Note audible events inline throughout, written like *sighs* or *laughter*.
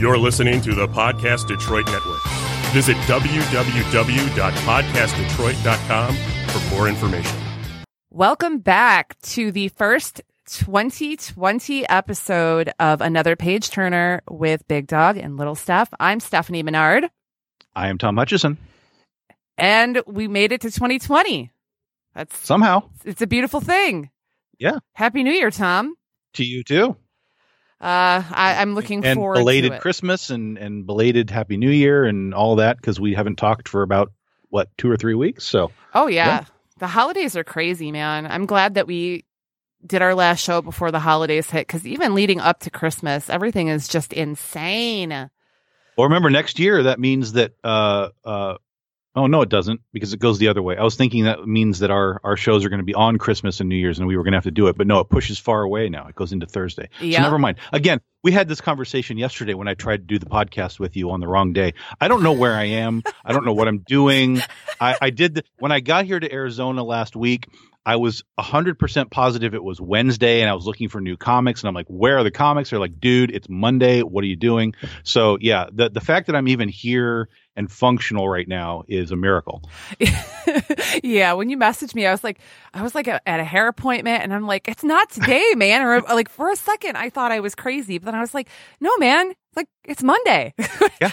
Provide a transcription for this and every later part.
You're listening to the Podcast Detroit Network. Visit www.podcastdetroit.com for more information. Welcome back to the first 2020 episode of Another Page Turner with Big Dog and Little Steph. I'm Stephanie Menard. I am Tom Hutchison. And we made it to 2020. That's somehow it's a beautiful thing. Yeah. Happy New Year, Tom. To you too. Uh, I, am looking and forward belated Christmas and and belated Happy New Year and all that because we haven't talked for about what two or three weeks. So oh yeah. yeah, the holidays are crazy, man. I'm glad that we did our last show before the holidays hit because even leading up to Christmas, everything is just insane. Well, remember next year that means that uh uh Oh no, it doesn't because it goes the other way. I was thinking that means that our our shows are going to be on Christmas and New Year's, and we were going to have to do it. But no, it pushes far away now. It goes into Thursday. Yeah. So never mind. Again, we had this conversation yesterday when I tried to do the podcast with you on the wrong day. I don't know where I am. I don't know what I'm doing. I, I did the, when I got here to Arizona last week. I was 100% positive it was Wednesday and I was looking for new comics and I'm like, where are the comics? They're like, dude, it's Monday. What are you doing? So yeah, the, the fact that I'm even here and functional right now is a miracle. *laughs* yeah. When you messaged me, I was like, I was like a, at a hair appointment and I'm like, it's not today, *laughs* man. Or like for a second, I thought I was crazy, but then I was like, no, man, it's like, it's Monday. *laughs* Yeah.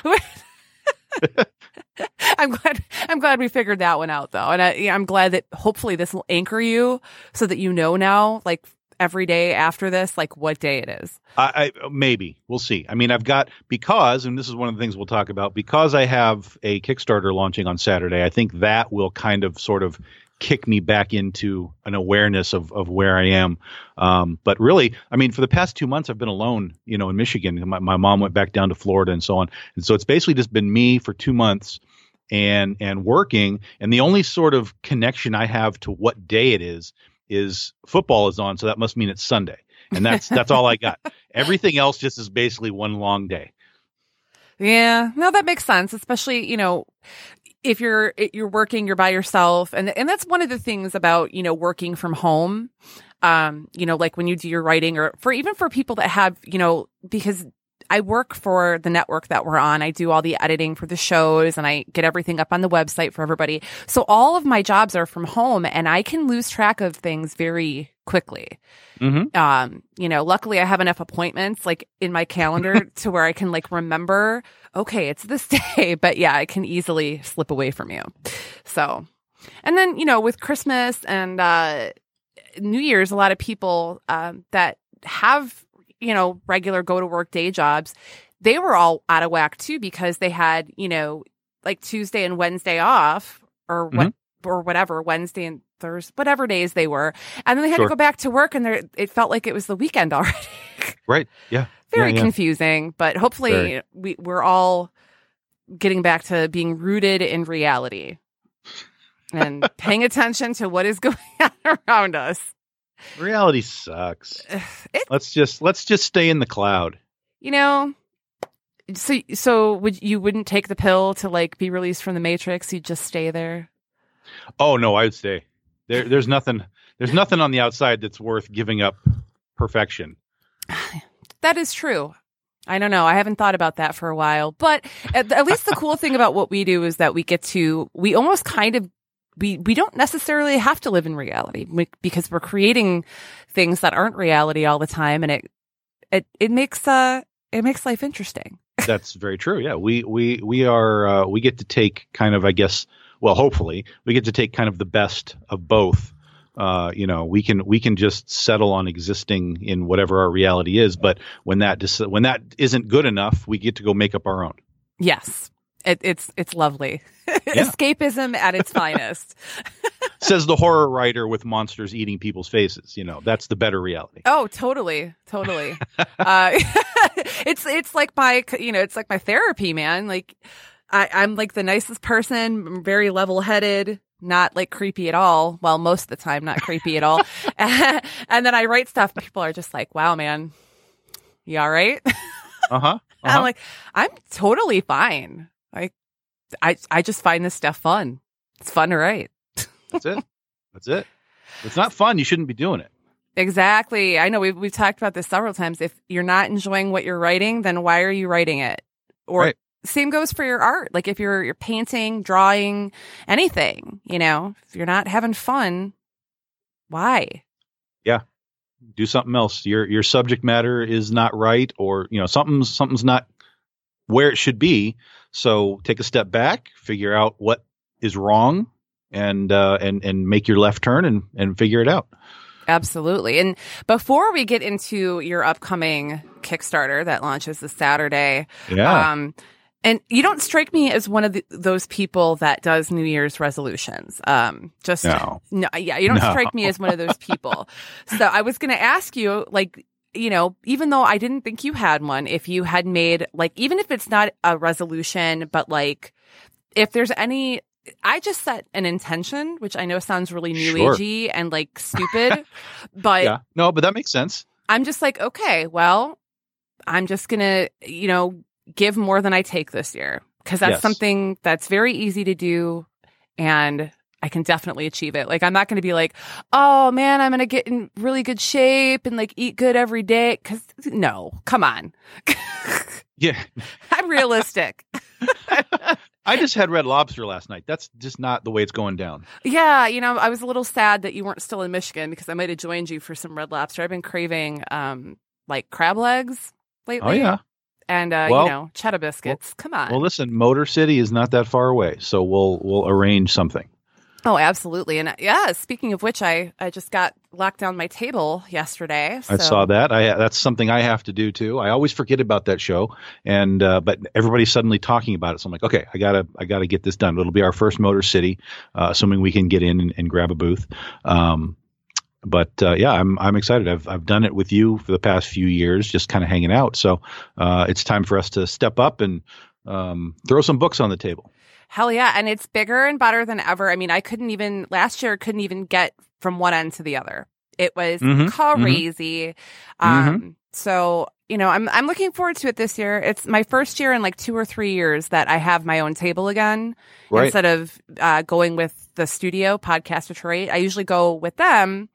I'm glad. I'm glad we figured that one out, though, and I, am glad that hopefully this will anchor you so that you know now, like every day after this, like what day it is. I, I maybe we'll see. I mean, I've got because, and this is one of the things we'll talk about because I have a Kickstarter launching on Saturday. I think that will kind of sort of kick me back into an awareness of, of where I am. Um, but really, I mean, for the past two months, I've been alone, you know, in Michigan. My, my mom went back down to Florida and so on. And so it's basically just been me for two months and, and working. And the only sort of connection I have to what day it is, is football is on. So that must mean it's Sunday. And that's, that's all I got. *laughs* Everything else just is basically one long day. Yeah, no, that makes sense. Especially, you know, if you're you're working, you're by yourself, and and that's one of the things about you know working from home. Um, you know, like when you do your writing, or for even for people that have you know because I work for the network that we're on. I do all the editing for the shows and I get everything up on the website for everybody. So all of my jobs are from home and I can lose track of things very quickly. Mm-hmm. Um, you know, luckily I have enough appointments like in my calendar *laughs* to where I can like remember, okay, it's this *laughs* day, but yeah, I can easily slip away from you. So, and then, you know, with Christmas and, uh, New Year's, a lot of people, um, that have, you know, regular go to work day jobs, they were all out of whack too because they had, you know, like Tuesday and Wednesday off or what, mm-hmm. or whatever, Wednesday and Thursday, whatever days they were, and then they had sure. to go back to work, and it felt like it was the weekend *laughs* already. right. Yeah. Very yeah, yeah. confusing, but hopefully Very. we we're all getting back to being rooted in reality and paying attention to what is *laughs* going on around us. Reality sucks. *sighs* It, let's just let's just stay in the cloud. You know, so so would you wouldn't take the pill to like be released from the matrix? You'd just stay there. Oh no, I would say there, there's nothing. There's nothing on the outside that's worth giving up perfection. *sighs* That is true. I don't know. I haven't thought about that for a while, but at, at least the cool thing about what we do is that we get to, we almost kind of, we, we don't necessarily have to live in reality because we're creating things that aren't reality all the time. And it, it, it makes, uh, it makes life interesting. *laughs* That's very true. Yeah. We, we, we are, uh, we get to take kind of, I guess, well, hopefully we get to take kind of the best of both. Uh, you know, we can we can just settle on existing in whatever our reality is, but when that dis- when that isn't good enough, we get to go make up our own. Yes, it, it's it's lovely. *laughs* Yeah. Escapism at its *laughs* finest. *laughs* Says the horror writer with monsters eating people's faces. You know, that's the better reality. Oh, totally, totally. uh, it's it's like my you know it's like my therapy, man. Like I, I'm like the nicest person, very level headed, not like creepy at all. Well, most of the time, not creepy at all. and then I write stuff, people are just like, wow, man, you all right? Uh huh. Uh-huh. I'm like, I'm totally fine. Like, I, I just find this stuff fun. It's fun to write. That's it. That's it. If *laughs* it's not fun, you shouldn't be doing it. Exactly. I know we've we've talked about this several times. If you're not enjoying what you're writing, then why are you writing it? Or Right. same goes for your art. Like if you're you're painting, drawing, anything, you know, if you're not having fun, why? Yeah. Do something else. Your your subject matter is not right, or you know something's something's not where it should be. So take a step back, figure out what is wrong, and uh, and and make your left turn and and figure it out. Absolutely. And before we get into your upcoming Kickstarter that launches this Saturday, Yeah, Um, and you don't strike me as one of the, those people that does New Year's resolutions. Um, just No. no, yeah, you don't No. strike me as one of those people. *laughs* so I was going to ask you, like, you know, even though I didn't think you had one, if you had made like, even if it's not a resolution, but like, if there's any. I just set an intention, which I know sounds really new Sure. agey and like stupid, *laughs* but yeah. No, but that makes sense. I'm just like, okay, well, I'm just to, you know, give more than I take this year because that's Yes. something that's very easy to do and I can definitely achieve it. Like, I'm not going to be like, oh man, I'm going to get in really good shape and like eat good every day. Cause no, come on. *laughs* Yeah, I'm realistic. *laughs* I just had Red Lobster last night. That's just not the way it's going down. yeah. You know, I was a little sad that you weren't still in Michigan because I might have joined you for some red lobster. I've been craving, um, like crab legs lately. Oh yeah. And, uh, Well- you know, cheddar biscuits. Come on. Well, listen, Motor City is not that far away, so we'll we'll arrange something. Oh, absolutely. And uh, yeah, speaking of which, I, I just got locked down my table yesterday. I saw that. I that's something I have to do too. I always forget about that show, and uh, but everybody's suddenly talking about it. So I'm like, okay, I gotta I gotta get this done. It'll be our first Motor City, uh, assuming we can get in and, and grab a booth. Um, but uh, yeah, I'm I'm excited. I've I've done it with you for the past few years, just kind of hanging out. So uh, it's time for us to step up and um, throw some books on the table. Hell yeah. And it's bigger and better than ever. I mean, I couldn't even, last year, couldn't even get from one end to the other. It was Mhm, crazy. Um, so, you know, I'm, I'm looking forward to it this year. It's my first year in like two or three years that I have my own table again. Right. Instead of uh, going with the studio, Podcast Detroit, I usually go with them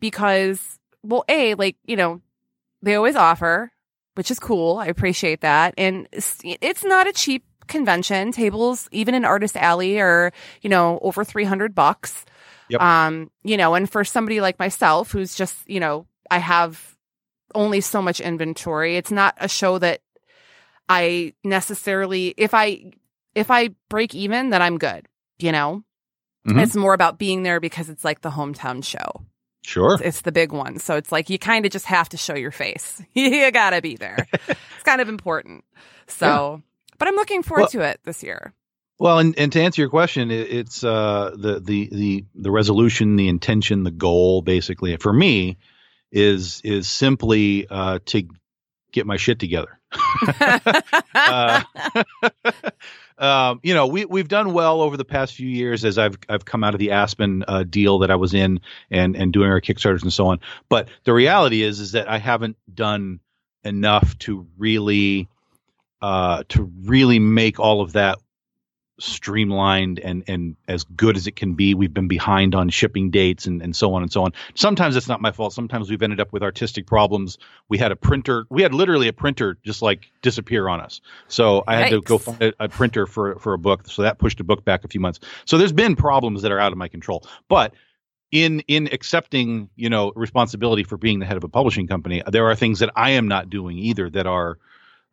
because, well, A, like, you know, they always offer, which is cool. I appreciate that. And it's not a cheap convention. Tables, even in Artist Alley, are, you know, over 300 bucks. Yep. Um, you know, and for somebody like myself who's just, you know, I have only so much inventory. It's not a show that I necessarily if I if I break even, then I'm good, you know? Mhm. It's more about being there because it's like the hometown show. Sure. It's the big one. So it's like you kind of just have to show your face. *laughs* you gotta be there. it's kind of important. So, but I'm looking forward Well- to it this year. Well, and, and to answer your question, it, it's uh, the the the the resolution, the intention, the goal, basically for me, is is simply uh, to get my shit together. *laughs* Uh, *laughs* um, you know, we we've done well over the past few years as I've I've come out of the Aspen uh, deal that I was in and and doing our Kickstarters and so on. But the reality is is that I haven't done enough to really uh, to really make all of that streamlined and and as good as it can be. We've been behind on shipping dates and, and so on and so on. Sometimes it's not my fault. Sometimes we've ended up with artistic problems. We had a printer. We had literally a printer just like disappear on us. So I had to go find a, a printer for for a book. So that pushed a book back a few months. So there's been problems that are out of my control. But in in accepting you know responsibility for being the head of a publishing company, there are things that I am not doing either that are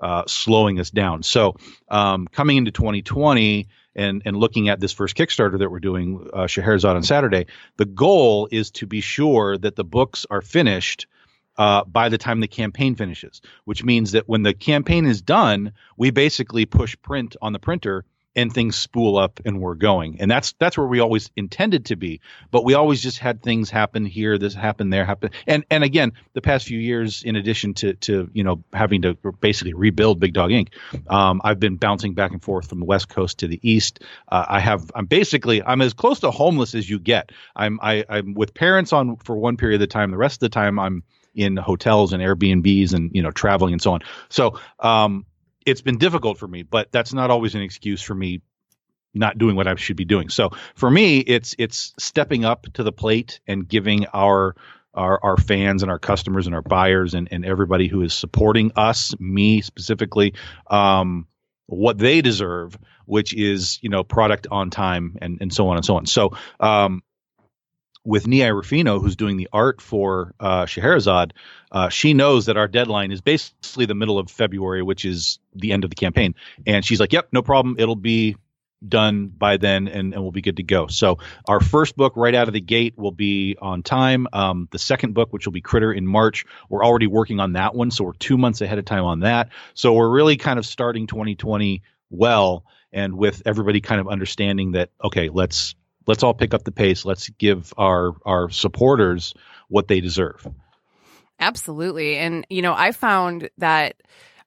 uh, slowing us down. So um, coming into 2020 and and looking at this first Kickstarter that we're doing, uh, Scheherazade on Saturday, the goal is to be sure that the books are finished. Uh, by the time the campaign finishes, which means that when the campaign is done, we basically push print on the printer and things spool up and we're going. And that's that's where we always intended to be. But we always just had things happen here, this happened there, happen. And and again, the past few years, in addition to to you know having to basically rebuild Big Dog Ink., um, I've been bouncing back and forth from the West Coast to the East. Uh, I have I'm basically I'm as close to homeless as you get. I'm I, I'm with parents on for one period of time. The rest of the time I'm in hotels and Airbnbs and you know traveling and so on. So um, it's been difficult for me, but that's not always an excuse for me not doing what I should be doing. So for me, it's it's stepping up to the plate and giving our our, our fans and our customers and our buyers and, and everybody who is supporting us, me specifically, um, what they deserve, which is you know product on time and and so on and so on. So um, with Nia Ruffino, who's doing the art for uh, Scheherazade, uh, she knows that our deadline is basically the middle of February, which is the end of the campaign. And she's like, "Yep, no problem. It'll be done by then and, and we'll be good to go. So our first book right out of the gate will be on time. Um, the second book, which will be Critter in March, we're already working on that one. So we're two months ahead of time on that. So we're really kind of starting 2020 well and with everybody kind of understanding that, okay, let's let's all pick up the pace. Let's give our our supporters what they deserve. Absolutely. And, you know, I found that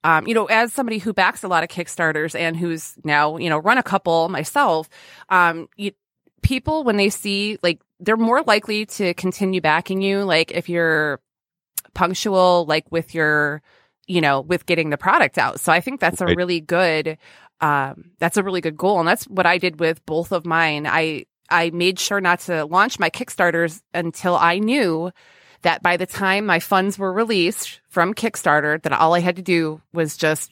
um, you know, as somebody who backs a lot of Kickstarters and who's now, you know, run a couple myself, um, you, people when they see like they're more likely to continue backing you. Like if you're punctual, like with your, you know, with getting the product out. So I think that's a really good, um, that's a really good goal, and that's what I did with both of mine. I I made sure not to launch my Kickstarters until I knew that by the time my funds were released from Kickstarter, that all I had to do was just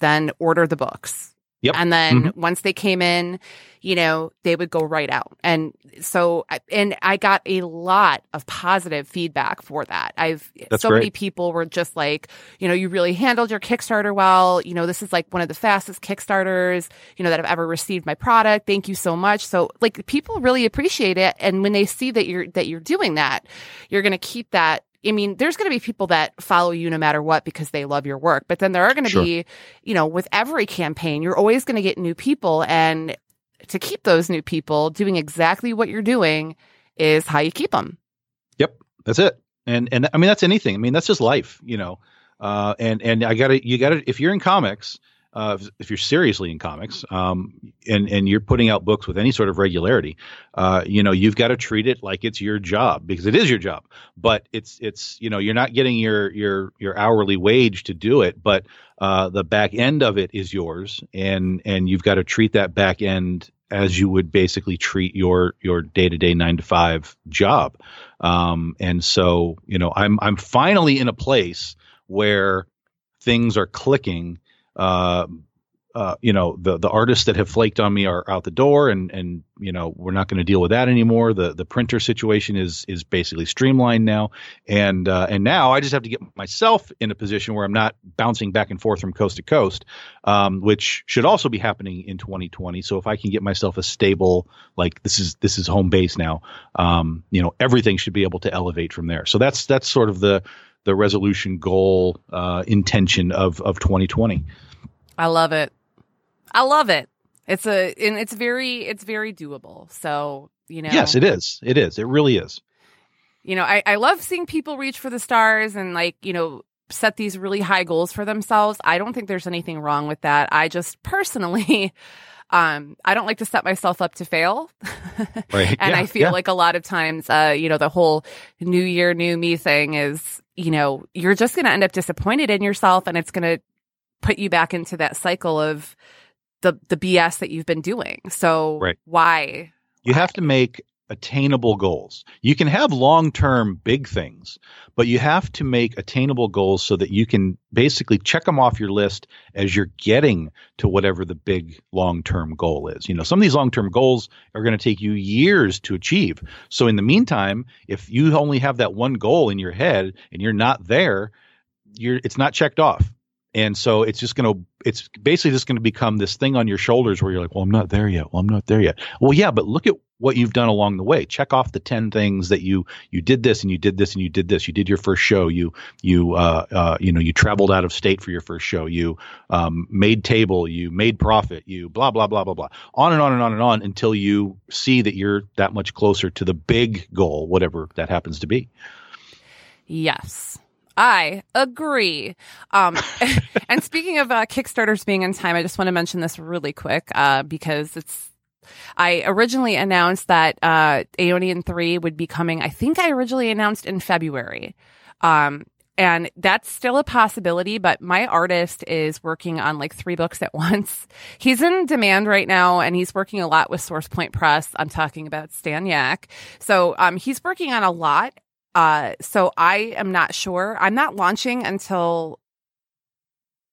then order the books. Yep. And then Mhm. once they came in, you know, they would go right out. And so, and I got a lot of positive feedback for that. I've, That's so many people were just like, you know, you really handled your Kickstarter well. You know, this is like one of the fastest Kickstarters, you know, that I've ever received my product. Thank you so much. So like people really appreciate it. And when they see that you're, that you're doing that, you're going to keep that. I mean, there's going to be people that follow you no matter what because they love your work, but then there are going to Sure. be, you know, with every campaign, you're always going to get new people. And to keep those new people doing exactly what you're doing is how you keep them. Yep, that's it. And and I mean that's anything. I mean that's just life, you know. Uh, and and I gotta you gotta if you're in comics, uh, if, if you're seriously in comics, um, and and you're putting out books with any sort of regularity, uh, you know you've got to treat it like it's your job because it is your job. But it's it's you know you're not getting your your your hourly wage to do it, but uh, the back end of it is yours, and and you've got to treat that back end as you would basically treat your your day to day nine to five job. Um, and so, you know, I'm I'm finally in a place where things are clicking. Uh, uh, you know, the the artists that have flaked on me are out the door, and and you know we're not going to deal with that anymore. The the printer situation is is basically streamlined now, and uh, and now I just have to get myself in a position where I'm not bouncing back and forth from coast to coast, um, which should also be happening in 2020. So if I can get myself a stable, like this is this is home base now, um, you know, everything should be able to elevate from there. So that's that's sort of the the resolution goal uh, intention of of 2020. I love it. I love it. It's a, and it's very, it's very doable. So, you know, Yes, it is. It is. It really is. you know, I, I love seeing people reach for the stars and like, you know, set these really high goals for themselves. I don't think there's anything wrong with that. I just personally, *laughs* um, I don't like to set myself up to fail. *laughs* Right. and Yeah, I feel yeah. like a lot of times, uh, you know, the whole new year, new me thing is, you know, you're just going to end up disappointed in yourself and it's going to put you back into that cycle of the, the BS that you've been doing. So Right. why? You have to make attainable goals. You can have long term big things, but you have to make attainable goals so that you can basically check them off your list as you're getting to whatever the big long term goal is. You know, some of these long term goals are going to take you years to achieve. So, in the meantime, if you only have that one goal in your head and you're not there, you're it's not checked off. And so it's just going to, it's basically just going to become this thing on your shoulders where you're like, well, I'm not there yet. Well, I'm not there yet. Well, yeah, but look at what you've done along the way. Check off the 10 things that you, you did this and you did this and you did this. You did your first show. You, you, uh, uh, you know, you traveled out of state for your first show. You, um, made table. You made profit. You blah, blah, blah, blah, blah. On and on and on and on until you see that you're that much closer to the big goal, whatever that happens to be. Yes. I agree. Um, *laughs* and speaking of uh, Kickstarters being in time, I just want to mention this really quick uh, because it's. I originally announced that uh, Aeonian 3 would be coming, I think I originally announced in February. Um, and that's still a possibility, but my artist is working on like three books at *laughs* once. He's in demand right now and he's working a lot with Source Point Press. I'm talking about Stan Yak. So um, he's working on a lot Uh, so I am not sure. I'm not launching until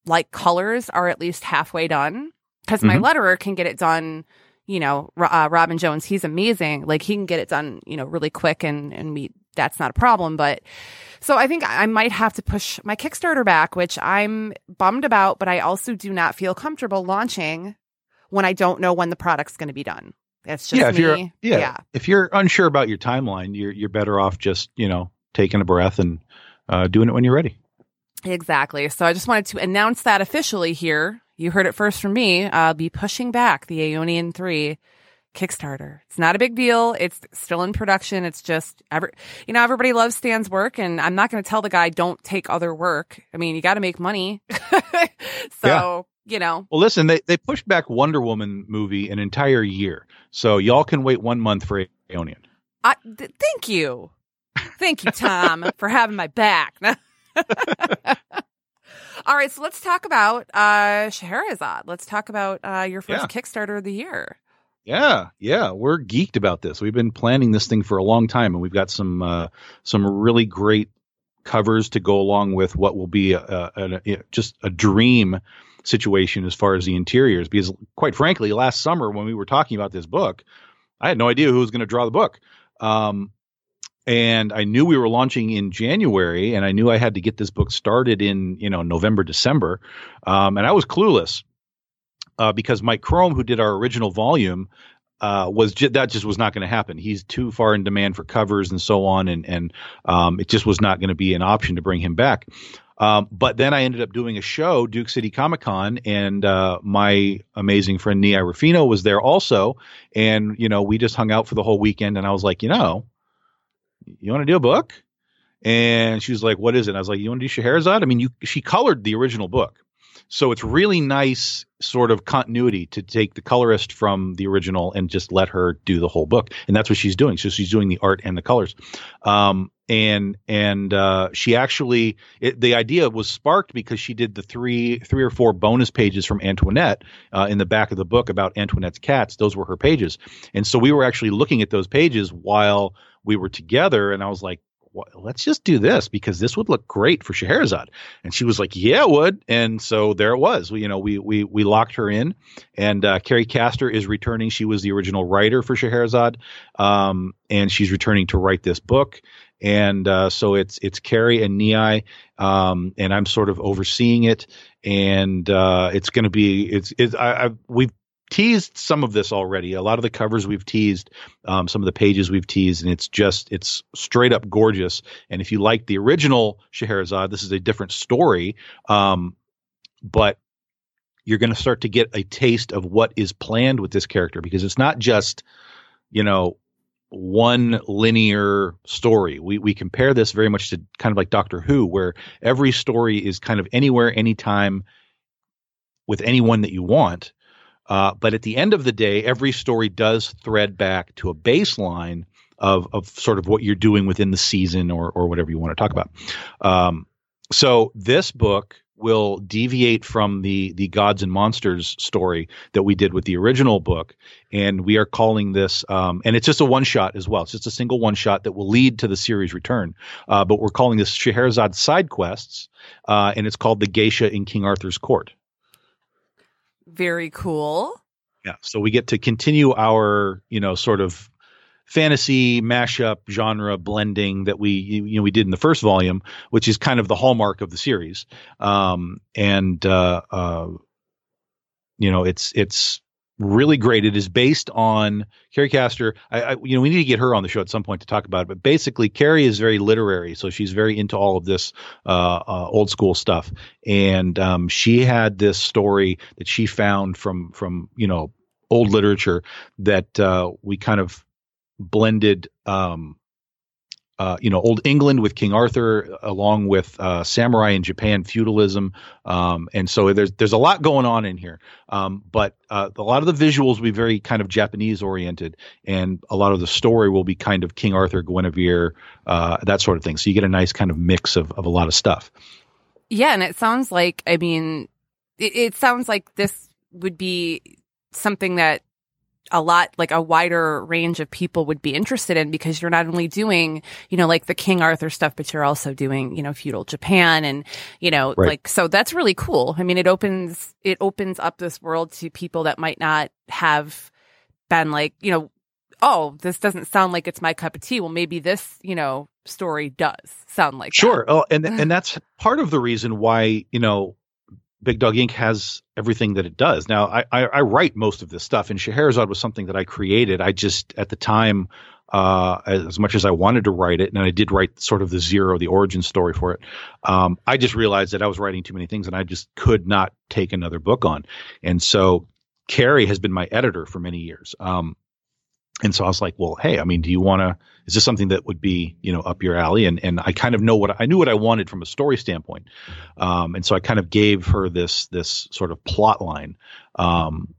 like colors are at least halfway done because my Mhm. letterer can get it done. You know, uh, Robin Jones, he's amazing. Like he can get it done, you know, really quick and and we that's not a problem. But so I think I might have to push my Kickstarter back, which I'm bummed about. But I also do not feel comfortable launching when I don't know when the product's going to be done. That's just yeah, if me. you're yeah, yeah. if you're unsure about your timeline, you're you're better off just you know taking a breath and uh, doing it when you're ready. Exactly. So I just wanted to announce that officially here. You heard it first from me. I'll be pushing back the Aeonian 3 Kickstarter. It's not a big deal. It's still in production. It's just every, you know, everybody loves Stan's work and I'm not going to tell the guy don't take other work. I mean, you got to make money. *laughs* so, you know, Well, listen, they they pushed back Wonder Woman movie an entire year, so y'all can wait one month for Aeonian. I, th- thank you. Thank you, Tom, *laughs* for having my back. *laughs* All right, so let's talk about uh Scheherazade. Let's talk about uh your first Yeah. Kickstarter of the year. Yeah, yeah, we're geeked about this. We've been planning this thing for a long time, and we've got some uh, some really great covers to go along with what will be a, a, a, just a dream situation as far as the interiors. Because, quite frankly, last summer when we were talking about this book, I had no idea who was going to draw the book. Um, and I knew we were launching in January, and I knew I had to get this book started in you know November, December, um, and I was clueless uh, because Mike Krome, who did our original volume, uh, was that just was not going to happen. He's too far in demand for covers and so on, and and um, it just was not going to be an option to bring him back. Um, but then I ended up doing a show, Duke City Comic Con, and uh, my amazing friend Nia Ruffino was there also, and you know we just hung out for the whole weekend, and I was like, you know, you want to do a book? And she was like, "What is it?" And I was like, "You want to do Scheherazade?" I mean, you she colored the original book, so it's really nice sort of continuity to take the colorist from the original and just let her do the whole book, and that's what she's doing. So she's doing the art and the colors, um, and and uh, she actually it, the idea was sparked because she did the three three or four bonus pages from Antoinette uh, in the back of the book about Antoinette's cats. Those were her pages, and so we were actually looking at those pages while we were together, and I was like "Wha- let's just do this because this would look great for Scheherazade. And she was like, yeah, it would. And so there it was. We, you know, we, we, we locked her in and, uh, Carrie Castor is returning. She was the original writer for Scheherazade. Um, and she's returning to write this book. And, uh, so it's, it's Carrie and Nei. Um, and I'm sort of overseeing it. And, uh, it's going to be, it's, it's, I, I, we've, teased some of this already a lot of the covers we've teased um, some of the pages we've teased and it's just it's straight up gorgeous and if you like the original Scheherazade, this is a different story. Um, but you're going to start to get a taste of what is planned with this character because it's not just, you know, one linear story. We we compare this very much to kind of like Doctor Who, where every story is kind of anywhere, anytime, with anyone that you want. Uh, but at the end of the day, every story does thread back to a baseline of of sort of what you're doing within the season or or whatever you want to talk about. Um, so this book will deviate from the the gods and monsters story that we did with the original book, and we are calling this um, and it's just a one shot as well. It's just a single one shot that will lead to the series return. Uh, but we're calling this Scheherazade side quests, uh, and it's called the Geisha in King Arthur's court. Very cool. Yeah. So we get to continue our, you know, sort of fantasy mashup genre blending that we you know we did in the first volume, which is kind of the hallmark of the series. Um, and uh, uh, you know, it's it's really great. It is based on Carrie Castor. I, I you know we need to get her on the show at some point to talk about it. But basically, Carrie is very literary, so she's very into all of this uh, uh, old school stuff. And um, she had this story that she found from from you know old literature that uh, we kind of blended. Um, uh, you know, old England with King Arthur, along with uh, samurai in Japan feudalism, um, and so there's there's a lot going on in here. Um, but uh, a lot of the visuals will be very kind of Japanese oriented, and a lot of the story will be kind of King Arthur, Guinevere, uh, that sort of thing. So you get a nice kind of mix of of a lot of stuff. Yeah, and it sounds like I mean, it, it sounds like this would be something that a lot like a wider range of people would be interested in because you're not only doing you know like the king arthur stuff but you're also doing you know feudal japan and you know Right. like so that's really cool i mean it opens it opens up this world to people that might not have been like you know oh this doesn't sound like it's my cup of tea well maybe this you know story does sound like that. Sure. Oh, and and that's part of the reason why you know Big Dog Ink. has everything that it does. Now, I, I, I write most of this stuff, and Scheherazade was something that I created. I just at the time, uh, as much as I wanted to write it, and I did write sort of the zero, the origin story for it. Um, I just realized that I was writing too many things, and I just could not take another book on. And so, Carrie has been my editor for many years. Um, and so I was like, well, hey, I mean, do you want to? Is this something that would be, you know, up your alley? And and I kind of know what I knew what I wanted from a story standpoint, um, and so I kind of gave her this this sort of plot line, um,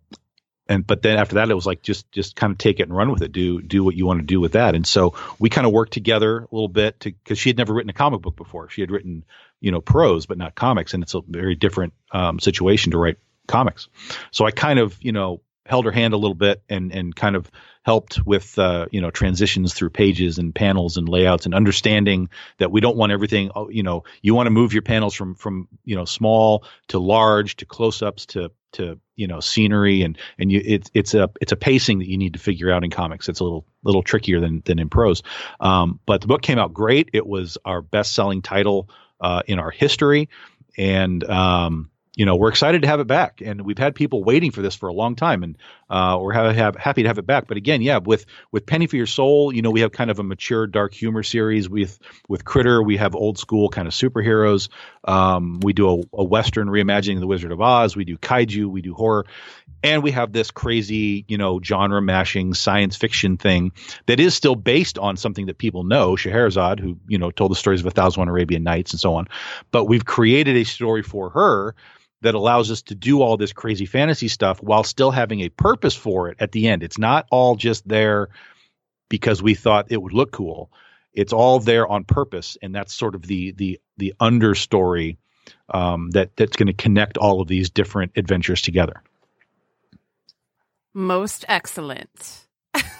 and but then after that it was like just just kind of take it and run with it, do do what you want to do with that. And so we kind of worked together a little bit to because she had never written a comic book before. She had written you know prose but not comics, and it's a very different um, situation to write comics. So I kind of you know held her hand a little bit and and kind of helped with uh, you know transitions through pages and panels and layouts and understanding that we don't want everything oh, you know you want to move your panels from from you know small to large to close ups to to you know scenery and and you it's it's a it's a pacing that you need to figure out in comics. It's a little little trickier than than in prose. Um, but the book came out great. It was our best selling title uh, in our history. And um, you know we're excited to have it back. And we've had people waiting for this for a long time and uh, we're have, have, happy to have it back. But again yeah with with penny for your soul you know we have kind of a mature dark humor series with with critter. We have old school kind of superheroes. Um, we do a, a western reimagining of the wizard of oz. We do kaiju. We do horror. And we have this crazy you know genre mashing science fiction thing that is still based on something that people know scheherazade who you know told the stories of a thousand and one arabian nights and so on. But we've created a story for her that allows us to do all this crazy fantasy stuff while still having a purpose for it at the end. It's not all just there because we thought it would look cool. It's all there on purpose, and that's sort of the the the understory um, that that's going to connect all of these different adventures together. most excellent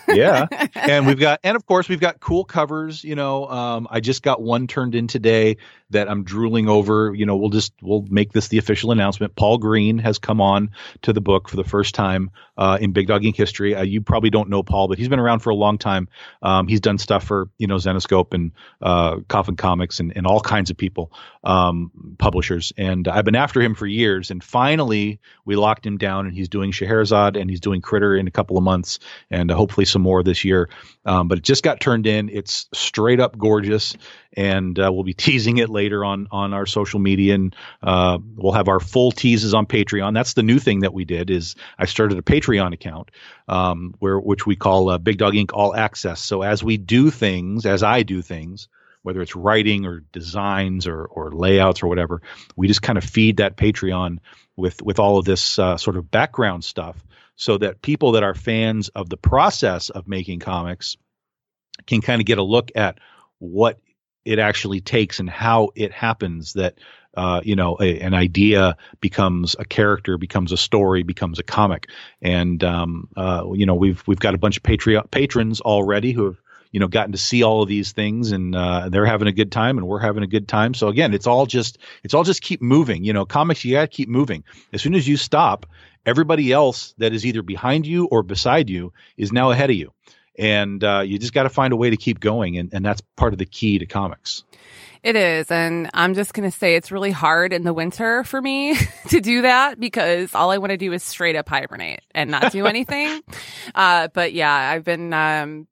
Yeah, *laughs* and we've got, and of course, we've got cool covers. You know, um, I just got one turned in today that I'm drooling over. You know, we'll just we'll make this the official announcement. Paul Green has come on to the book for the first time uh, in Big Dog Ink. history. Uh, you probably don't know Paul, but he's been around for a long time. Um, he's done stuff for you know Zenescope and uh, Coffin Comics and, and all kinds of people, um, publishers. And I've been after him for years. And finally, we locked him down, and he's doing Scheherazade and he's doing Critter in a couple of months, and uh, hopefully some more this year. Um, but it just got turned in. It's straight up gorgeous, and uh, we'll be *laughs* teasing it later on on our social media, and uh, we'll have our full teases on Patreon. That's the new thing that we did is I started a Patreon account um, where which we call uh, Big Dog Ink. All Access. So as we do things, as I do things. Whether it's writing or designs or, or layouts or whatever, we just kind of feed that Patreon with with all of this uh, sort of background stuff so that people that are fans of the process of making comics can kind of get a look at what it actually takes and how it happens that uh, you know a, an idea becomes a character becomes a story becomes a comic. And um, uh, you know we've we've got a bunch of patreon patrons already who have you know gotten to see all of these things and uh, they're having a good time and we're having a good time. So again it's all just it's all just keep moving. You know comics you got to keep moving. As soon as you stop everybody else that is either behind you or beside you is now ahead of you and uh, you just got to find a way to keep going and, and that's part of the key to comics It is. And I'm just going to say it's really hard in the winter for me *laughs* to do that because all I want to do is straight up hibernate and not do *laughs* anything. uh, but yeah, I've been, um,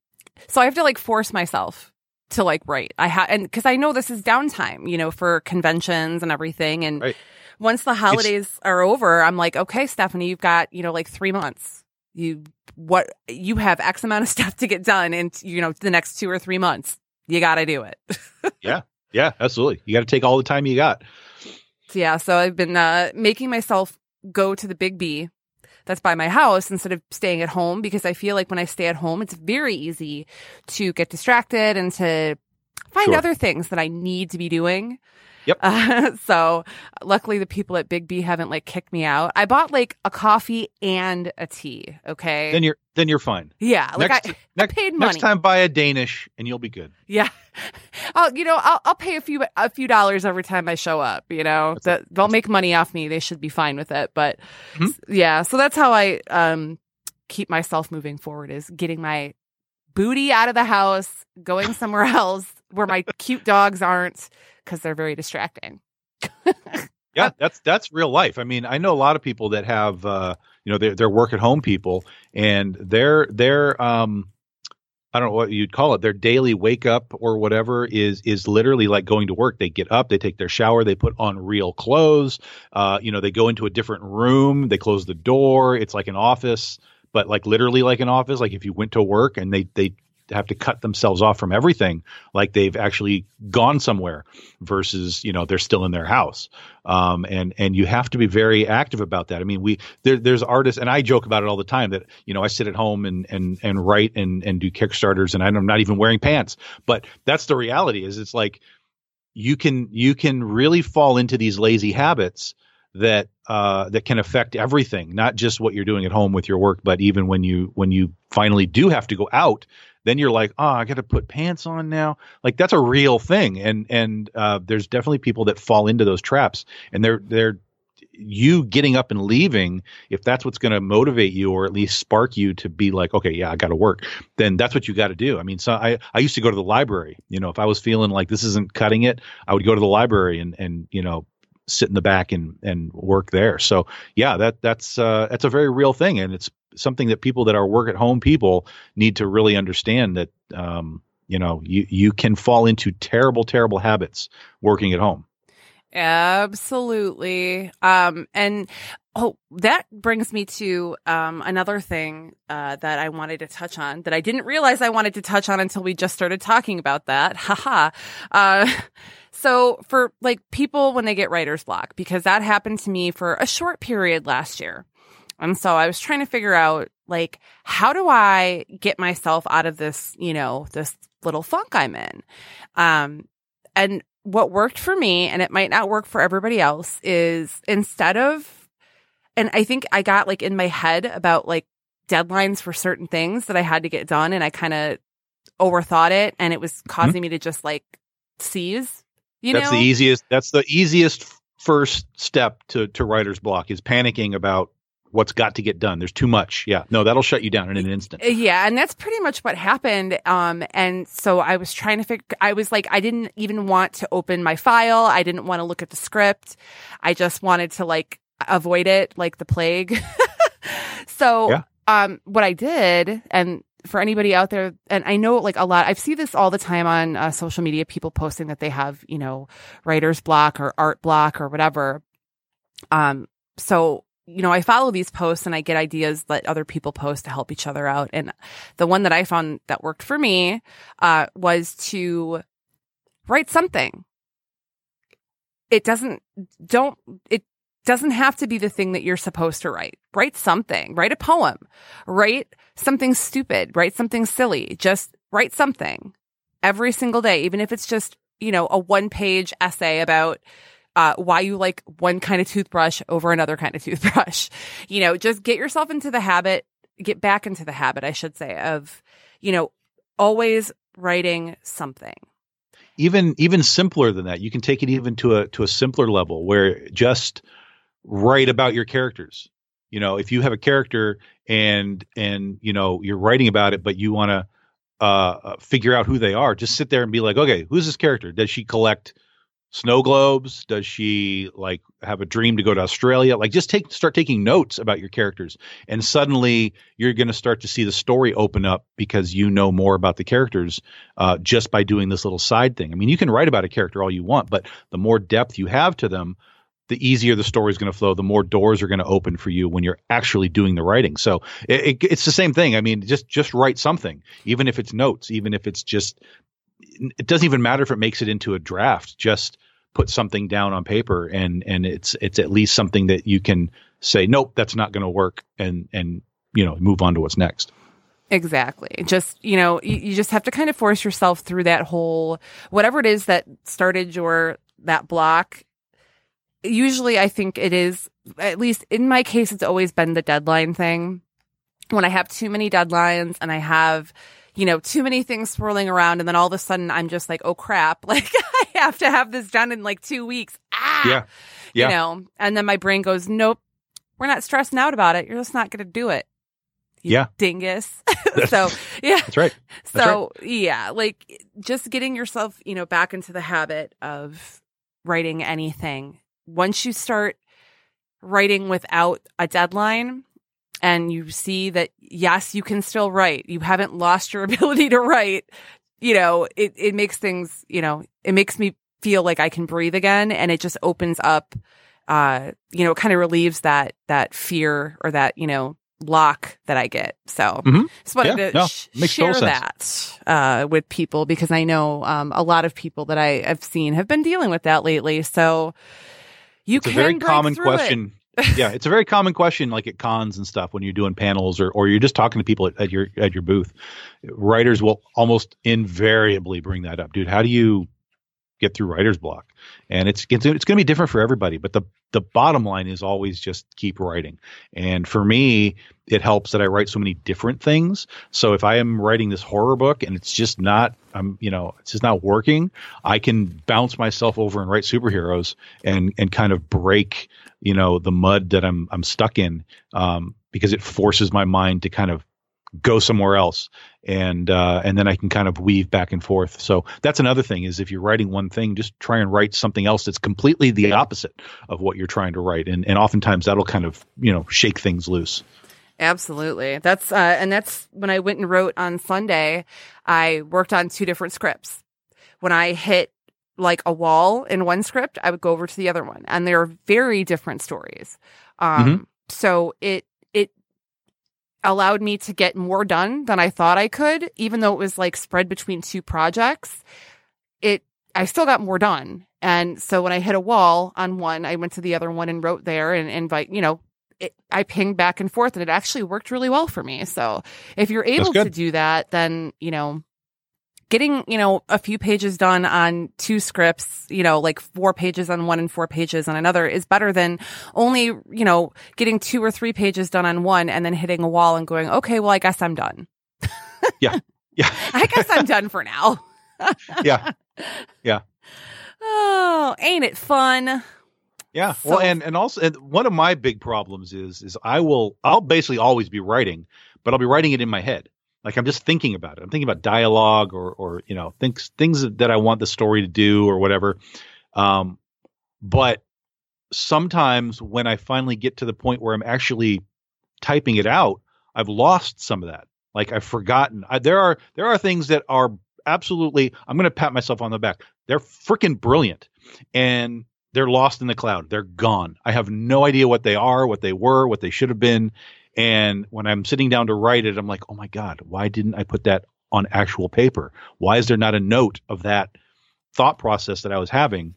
so I have to like force myself to like write. I have, and cause I know this is downtime, you know, for conventions and everything. And Right. Once the holidays are over, I'm like, okay, Stephanie, you've got, you know, like three months. You, what, you have X amount of *laughs* stuff to get done in, you know, the next two or three months. You got to do it. *laughs* Yeah. Yeah absolutely you got to take all the time you got Yeah, so I've been uh, making myself go to the Biggby that's by my house instead of staying at home because I feel like when I stay at home, it's very easy to get distracted and to find Sure. other things that I need to be doing. Yep. Uh, *laughs* so luckily the people at Biggby haven't like kicked me out. I bought like a coffee and a tea. Okay. Then you're then you're fine. yeah. Like next, I, *laughs* next, I paid money. next time buy a Danish and you'll be good. Yeah. *laughs* I'll, you know, I'll, I'll pay a few, a few dollars every time I show up, you know, That's that they'll make money off me. They should be fine with it. But Mhm. yeah, so that's how I, um, keep myself moving forward is getting my booty out of the house, going somewhere else where my cute dogs aren't because they're very distracting. Yeah, that's that's real life. I mean, I know a lot of people that have uh, you know, they're they're work at home people and their their um I don't know what you'd call it. Their daily wake up or whatever is is literally like going to work. They get up, they take their shower, they put on real clothes. Uh, you know, they go into a different room, they close the door. It's like an office, but like literally like an office. Like if you went to work and they they have to cut themselves off from everything, like they've actually gone somewhere versus you know they're still in their house. Um, and and you have to be very active about that. I mean, we there, there's artists, and I joke about it all the time that you know I sit at home and and and write and and do Kickstarters, and I'm not even wearing pants. But that's the reality. Is it's like you can you can really fall into these lazy habits that uh, that can affect everything, not just what you're doing at home with your work, but even when you when you finally do have to go out, then you're like, oh, I got to put pants on now. Like that's a real thing, and and uh, there's definitely people that fall into those traps, and they're they're you getting up and leaving if that's what's going to motivate you or at least spark you to be like okay yeah i got to work then that's what you got to do i mean so i i used to go to the library you know if i was feeling like this isn't cutting it i would go to the library and and you know sit in the back and and work there so yeah that that's uh that's a very real thing and it's something that people that are work at home people need to really understand that um you know you you can fall into terrible terrible habits working at home Absolutely. Um, and oh, that brings me to um, another thing uh, that I wanted to touch on that I didn't realize I wanted to touch on until we just started talking about that. Haha. uh, *laughs* so for like people when they get writer's block, because that happened to me for a short period last year. And so I was trying to figure out like how do I get myself out of this, you know, this little funk I'm in. Um and what worked for me and it might not work for everybody else is instead of and I think I got like in my head about like deadlines for certain things that I had to get done and I kind of overthought it and it was causing me to just like seize, you that's know. the easiest that's the easiest first step to to writer's block is panicking about what's got to get done there's too much yeah no that'll shut you down in an instant Yeah, and that's pretty much what happened. Um, and so I was trying to figure. I was like, I didn't even want to open my file. I didn't want to look at the script. I just wanted to like avoid it, like the plague. *laughs* so, Yeah. um, what I did, and for anybody out there, and I know like a lot, I see this all the time on uh, social media. People posting that they have, you know, writer's block or art block or whatever. Um, so you know, I follow these posts and I get ideas that other people post to help each other out. And the one that I found that worked for me uh, was to write something. It doesn't, don't, it doesn't have to be the thing that you're supposed to write. Write something, write a poem, write something stupid, write something silly. Just write something every single day, even if it's just, you know, a one page essay about uh, why you like one kind of toothbrush over another kind of toothbrush. *laughs* You know, just get yourself into the habit, get back into the habit, I should say, of, you know, always writing something. even even simpler than that you can take it even to a to a simpler level where just write about your characters you know if you have a character and and you know you're writing about it but you want to uh, uh figure out who they are just sit there and be like okay who's this character does she collect snow globes? Does she like have a dream to go to australia? Like just take start taking notes about your characters. And suddenly you're going to start to see the story open up because you know more about the characters uh, just by doing this little side thing. I mean you can write about a character all you want but the more depth you have to them the easier the story is going to flow the more doors are going to open for you when you're actually doing the writing. So it, it, it's the same thing. I mean just just write something even if it's notes even if it's just it doesn't even matter if it makes it into a draft just put something down on paper and and it's it's at least something that you can say nope that's not going to work and and you know move on to what's next Exactly. Just, you know, you, you just have to kind of force yourself through that whole, whatever it is that started your that block, usually I think it is, at least in my case, it's always been the deadline thing. When I have too many deadlines and I have, you know, too many things swirling around and then all of a sudden I'm just like, oh crap, *laughs* like I have to have this done in like two weeks. Ah, Yeah. Yeah. you know, and then my brain goes, nope, we're not stressing out about it. You're just not going to do it. Yeah. Dingus. *laughs* so, yeah. That's right. That's So yeah, like just getting yourself, you know, back into the habit of writing anything. Once you start writing without a deadline and you see that yes, you can still write. You haven't lost your *laughs* ability to write. You know, it it makes things, you know, it makes me feel like I can breathe again and it just opens up uh, you know, it kind of relieves that that fear or that, you know, lock that I get. So Mhm. just wanted Yeah, to no, sh- share that uh, with people because I know um, a lot of people that I have seen have been dealing with that lately. So you it's a can very common question it. Yeah, it's a very common question, like at cons and stuff, when you're doing panels or, or you're just talking to people at, at your at your booth. Writers will almost invariably bring that up, dude. How do you get through writer's block? And it's it's, it's going to be different for everybody, but the the bottom line is always just keep writing. And for me, it helps that I write so many different things. So if I am writing this horror book and it's just not, I'm you know, it's just not working, I can bounce myself over and write superheroes and and kind of break you know the mud that I'm I'm stuck in um, because it forces my mind to kind of go somewhere else and uh, and then I can kind of weave back and forth. So that's another thing is if you're writing one thing, just try and write something else that's completely the opposite of what you're trying to write, and and oftentimes that'll kind of you know shake things loose. Absolutely. That's uh, and that's when I went and wrote on Sunday. I worked on two different scripts. When I hit like a wall in one script, I would go over to the other one, and they're very different stories. Um, Mm-hmm. So it it allowed me to get more done than I thought I could, even though it was like spread between two projects. It I still got more done. And so when I hit a wall on one, I went to the other one and wrote there and invite, you know, it, I pinged back and forth and it actually worked really well for me. So if you're able to do that, then, you know, getting, you know, a few pages done on two scripts, you know, like four pages on one and four pages on another is better than only, you know, getting two or three pages done on one and then hitting a wall and going, okay, well, I guess I'm done. Yeah, yeah, *laughs* I guess I'm done for now. *laughs* yeah, Yeah. *laughs* Oh, ain't it fun? yeah. So- well, and and also and one of my big problems is is I will I'll basically always be writing, but I'll be writing it in my head. Like I'm just thinking about it. I'm thinking about dialogue or or you know things things that I want the story to do or whatever. Um, but sometimes when I finally get to the point where I'm actually typing it out, I've lost some of that. Like I've forgotten. I, there are there are things that are absolutely. I'm going to pat myself on the back. They're freaking brilliant, and they're lost in the cloud. They're gone. I have no idea what they are, what they were, what they should have been. And when I'm sitting down to write it, I'm like, oh my god, why didn't I put that on actual paper? Why is there not a note of that thought process that I was having?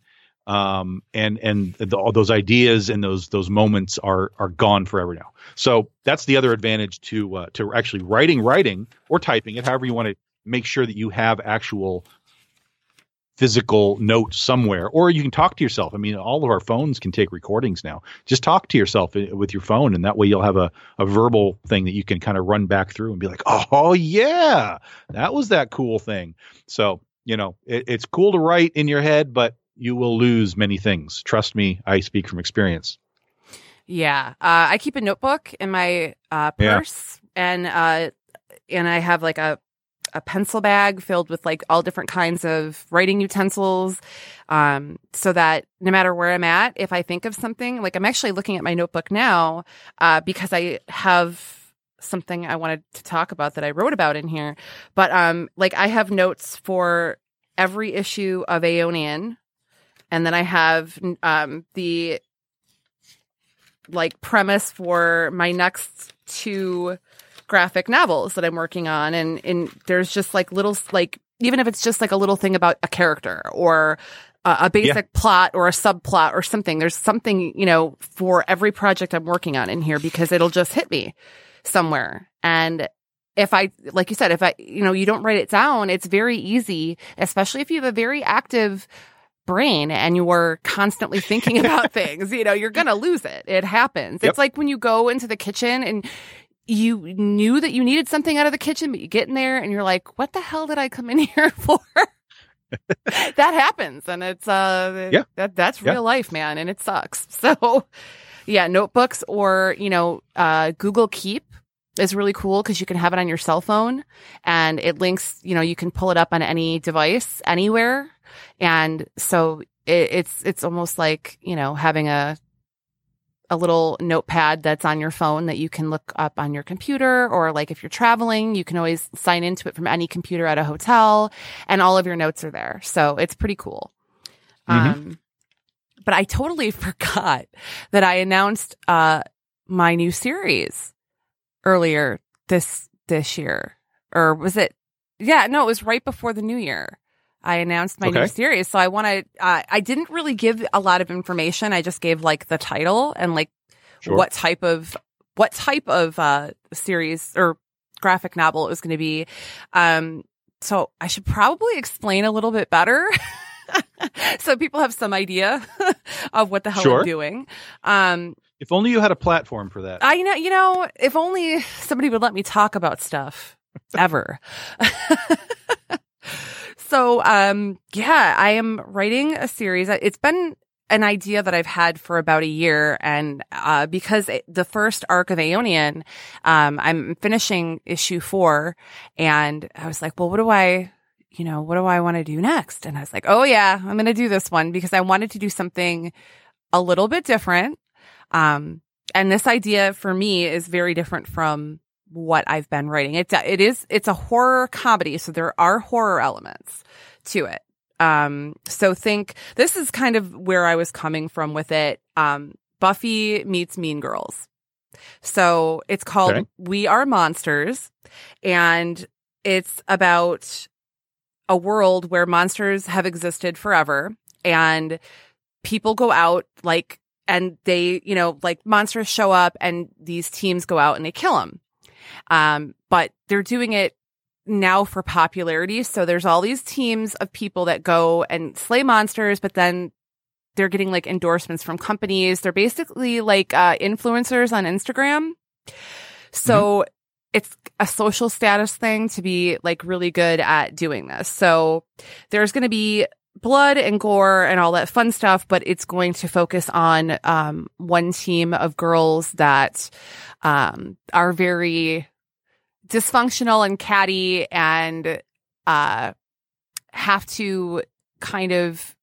um, and and the, all those ideas and those those moments are are gone forever now. So that's the other advantage to uh, to actually writing writing or typing it, however you want to make sure that you have actual physical note somewhere, or you can talk to yourself. I mean, all of our phones can take recordings now. Just talk to yourself with your phone, and that way you'll have a a verbal thing that you can kind of run back through and be like, oh yeah, that was that cool thing. So you know, it, it's cool to write in your head, but you will lose many things. Trust me, I speak from experience. Yeah. Uh, I keep a notebook in my uh, Yeah. purse and uh, and I have like a a pencil bag filled with like all different kinds of writing utensils um, so that no matter where I'm at, if I think of something, like I'm actually looking at my notebook now uh, because I have something I wanted to talk about that I wrote about in here. But um, like I have notes for every issue of Aeonian, and then I have um, the like premise for my next two graphic novels that I'm working on and and there's just like little like even if it's just like a little thing about a character or a, a basic plot or a subplot or something there's something you know for every project I'm working on in here because it'll just hit me somewhere and if I like you said if I you know you don't write it down it's very easy especially if you have a very active brain and you're constantly thinking about *laughs* things, you know, you're going to lose it. It happens. Yep. It's like when you go into the kitchen and you knew that you needed something out of the kitchen, but you get in there and you're like, what the hell did I come in *laughs* here for? *laughs* that happens. And it's, uh, Yeah. that, that's Yeah. real life, man. And it sucks. *laughs* So yeah, notebooks or, you know, uh, Google Keep is really cool because you can have it on your cell phone and it links, you know, you can pull it up on any device anywhere. And so it, it's, it's almost like, you know, having a, a little notepad that's on your phone that you can look up on your computer or like if you're traveling, you can always sign into it from any computer at a hotel and all of your notes are there. So it's pretty cool. Mhm. Um, but I totally *laughs* forgot that I announced, uh, my new series earlier this, this year. Or was it? Yeah, no, it was right before the new year. I announced my new series. So I want to, uh, I didn't really give a lot of information. I just gave like the title and like Sure. what type of, what type of, uh, series or graphic novel it was going to be. Um, so I should probably explain a little bit better. *laughs* so people have some idea *laughs* of what the hell Sure. I'm doing. Um, If only you had a platform for that. I know, you know, if only somebody would let me talk about stuff ever. *laughs* so, um, yeah, I am writing a series. It's been an idea that I've had for about a year. And, uh, because it, the first arc of Aeonian, um, I'm finishing issue four and I was like, well, what do I, you know, what do I want to do next? And I was like, oh yeah, I'm going to do this one because I wanted to do something a little bit different. Um, and this idea for me is very different from what I've been writing. It it is it's a horror comedy, so there are horror elements to it. Um, so think this is kind of where I was coming from with it. Um, Buffy meets Mean Girls. So it's called Okay. We Are Monsters, and it's about a world where monsters have existed forever, and people go out like and they, you know, like monsters show up and these teams go out and they kill them. Um, but they're doing it now for popularity. So there's all these teams of people that go and slay monsters, but then they're getting like endorsements from companies. They're basically like, uh, influencers on Instagram. So it's a social status thing to be like really good at doing this. So there's going to be blood and gore and all that fun stuff, but it's going to focus on um, one team of girls that um, are very dysfunctional and catty and uh, have to kind of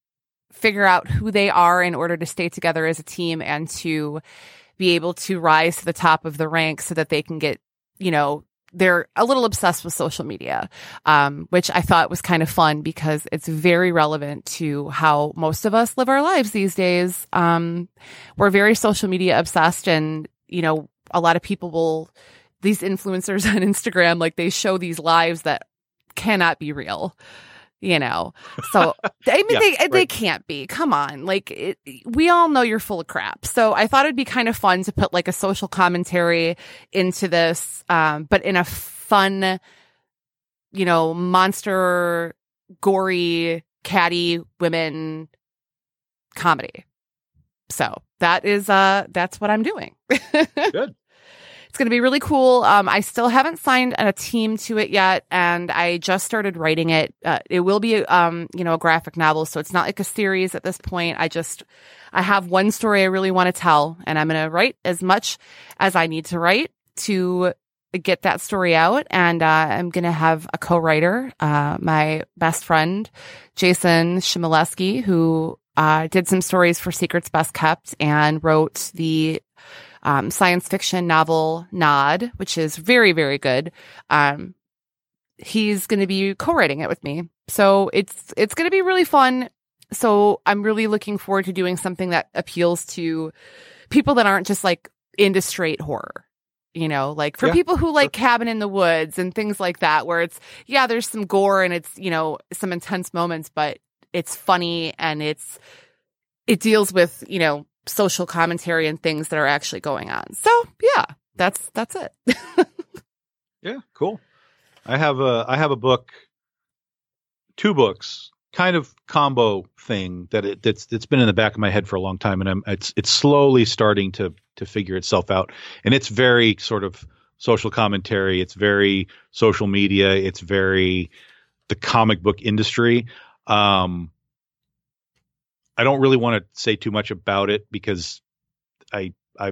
figure out who they are in order to stay together as a team and to be able to rise to the top of the ranks so that they can get, you know, they're a little obsessed with social media, um, which I thought was kind of fun because it's very relevant to how most of us live our lives these days. Um, we're very social media obsessed and, you know, a lot of people will, these influencers *laughs* on Instagram, like they show these lives that cannot be real. You know, so *laughs* I mean, Yeah, they they can't be. Come on, like it, we all know you're full of crap. So I thought it'd be kind of fun to put like a social commentary into this, um, but in a fun, you know, monster, gory, catty women comedy. So that is uh that's what I'm doing. *laughs* Good. It's going to be really cool. Um, I still haven't signed a team to it yet, and I just started writing it. Uh, it will be, um, you know, a graphic novel, so it's not like a series at this point. I just, I have one story I really want to tell, and I'm going to write as much as I need to write to get that story out. And uh, I'm going to have a co-writer, uh, my best friend, Jason Shimileski, who uh, did some stories for Secrets Best Kept and wrote the um, science fiction novel Nod, which is very, very good. Um, he's going to be co-writing it with me. So it's, it's going to be really fun. So I'm really looking forward to doing something that appeals to people that aren't just like into straight horror. You know, like for Yeah, people who like Cabin in the Woods and things like that, where it's, yeah, there's some gore and it's, you know, some intense moments, but it's funny and it's, it deals with, you know, social commentary and things that are actually going on. So yeah, that's, that's it. *laughs* Yeah, cool. I have a I have a book, two books kind of combo thing that it, that's it's been in the back of my head for a long time, and I'm it's it's slowly starting to to figure itself out, and it's very sort of social commentary. It's very social media. It's very the comic book industry. Um, I don't really want to say too much about it because I I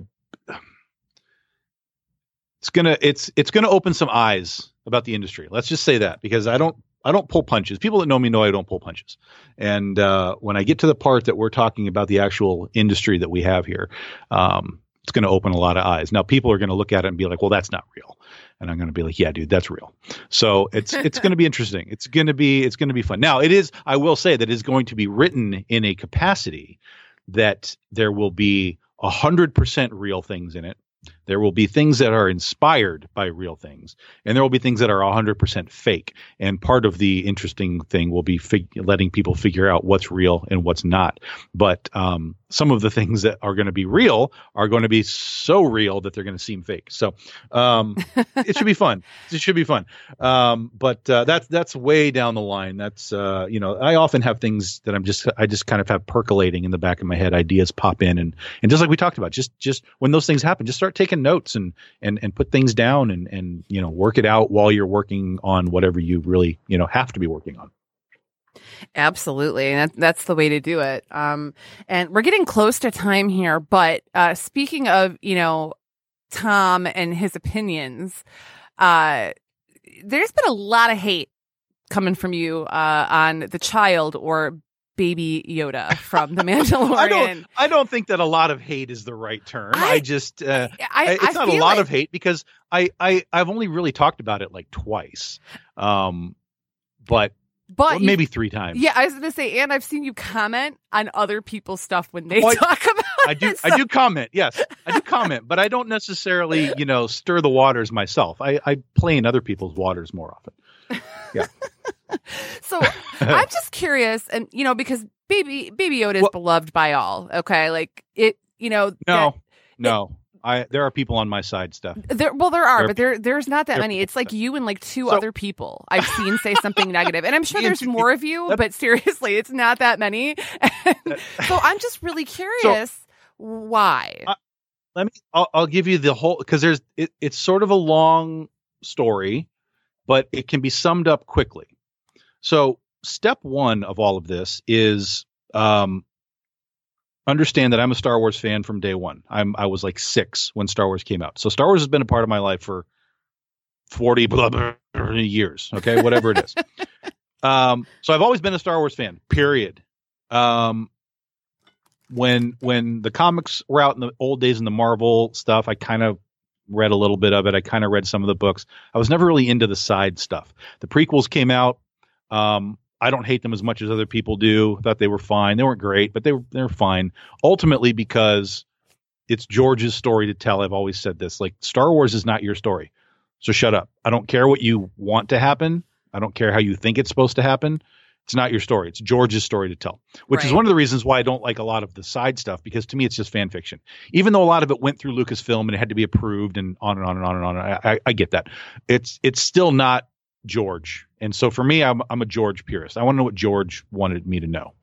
it's gonna it's it's gonna open some eyes about the industry. Let's just say that because I don't I don't pull punches. People that know me know I don't pull punches. And uh, when I get to the part that we're talking about the actual industry that we have here, um, it's going to open a lot of eyes. Now people are going to look at it and be like, "Well, that's not real," and I'm going to be like, "Yeah, dude, that's real." So it's it's going to be interesting. It's going to be it's going to be fun. Now it is. I will say that it's going to be written in a capacity that there will be hundred percent real things in it there will be things that are inspired by real things, and there will be things that are 100% fake. And part of the interesting thing will be fig- letting people figure out what's real and what's not. But um, some of the things that are going to be real are going to be so real that they're going to seem fake. So um, *laughs* it should be fun. It should be fun. Um, but uh, that's that's way down the line. That's uh, you know I often have things that I'm just I just kind of have percolating in the back of my head. Ideas pop in, and and just like we talked about, just just when those things happen, just start taking notes and and and put things down and and you know work it out while you're working on whatever you really you know have to be working on. Absolutely. And that, that's the way to do it. Um, and we're getting close to time here, but, uh, speaking of, you know, Tom and his opinions, uh, there's been a lot of hate coming from you, uh, on the child or baby Yoda *laughs* from The Mandalorian. I, don't, I don't think that a lot of hate is the right term. I, I just, uh, I, it's not a lot like... of hate because I, I, I've only really talked about it like twice. Um, but but well, maybe three times. Yeah, I was going to say, and I've seen you comment on other people's stuff when they well, talk about. I do. So. I do comment. Yes, I do comment, but I don't necessarily, you know, stir the waters myself. I, I play in other people's waters more often. *laughs* Yeah. so I'm just curious, and you know, because baby Baby Yoda is well, beloved by all. Okay, like it. You know. No. That, no. I there are people on my side stuff. There well there are, there, but there there's not that many. It's like you and like two so, other people I've seen say something. And I'm sure *laughs* there's more of you, but seriously, it's not that many. *laughs* so I'm just really curious so, why. Uh, let me I'll, I'll, give you the whole cuz there's it, it's sort of a long story, but it can be summed up quickly. So step 1 of all of this is um understand that I'm a Star Wars fan from day one. I'm I was like six when Star Wars came out, so Star Wars has been a part of my life for forty blah, blah, blah, years. Okay, whatever it is. *laughs* um, so I've always been a Star Wars fan. Period. Um, when when the comics were out in the old days in the Marvel stuff, I kind of read a little bit of it. I kind of read some of the books. I was never really into the side stuff. The prequels came out. Um, I don't hate them as much as other people do. Thought they were fine. They weren't great, but they were they're fine. Ultimately, because it's George's story to tell. I've always said this. Like Star Wars is not your story, so shut up. I don't care what you want to happen. I don't care how you think it's supposed to happen. It's not your story. It's George's story to tell, which right. is one of the reasons why I don't like a lot of the side stuff because to me it's just fan fiction. Even though a lot of it went through Lucasfilm and it had to be approved and on and on and on and on. I, I, I get that. It's it's still not George. And so for me, I'm, I'm a George purist. I want to know what George wanted me to know.